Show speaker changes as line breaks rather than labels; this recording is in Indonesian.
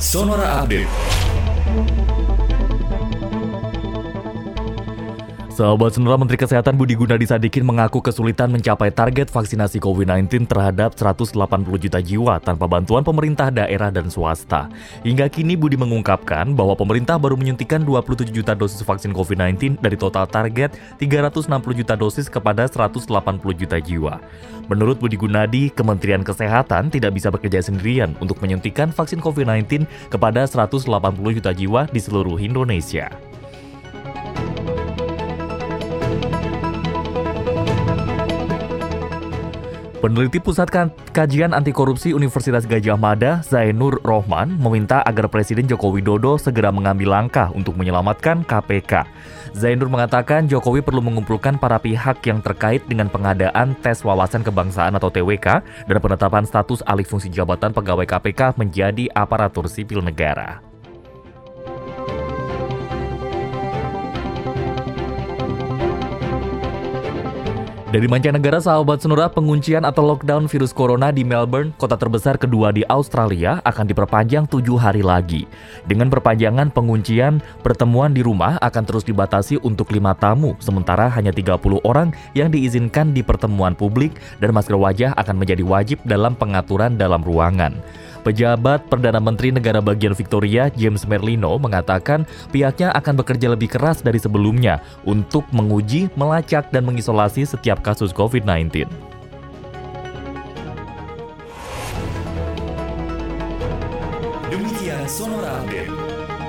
Sonora Update.
Sahabat Senora Menteri Kesehatan Budi Gunadi Sadikin mengaku kesulitan mencapai target vaksinasi COVID-19 terhadap 180 juta jiwa tanpa bantuan pemerintah daerah dan swasta. Hingga kini Budi mengungkapkan bahwa pemerintah baru menyuntikkan 27 juta dosis vaksin COVID-19 dari total target 360 juta dosis kepada 180 juta jiwa. Menurut Budi Gunadi, Kementerian Kesehatan tidak bisa bekerja sendirian untuk menyuntikkan vaksin COVID-19 kepada 180 juta jiwa di seluruh Indonesia. Peneliti Pusat Kajian Anti Korupsi Universitas Gajah Mada, Zainur Rohman, meminta agar Presiden Joko Widodo segera mengambil langkah untuk menyelamatkan KPK. Zainur mengatakan Jokowi perlu mengumpulkan para pihak yang terkait dengan pengadaan tes wawasan kebangsaan atau TWK dan penetapan status alih fungsi jabatan pegawai KPK menjadi aparatur sipil negara. Dari mancanegara, sahabat senura, penguncian atau lockdown virus corona di Melbourne, kota terbesar kedua di Australia, akan diperpanjang tujuh hari lagi. Dengan perpanjangan penguncian, pertemuan di rumah akan terus dibatasi untuk lima tamu, sementara hanya 30 orang yang diizinkan di pertemuan publik dan masker wajah akan menjadi wajib dalam pengaturan dalam ruangan. Pejabat Perdana Menteri Negara Bagian Victoria, James Merlino, mengatakan pihaknya akan bekerja lebih keras dari sebelumnya untuk menguji, melacak, dan mengisolasi setiap kasus COVID-19.
Demikian Sonora Update.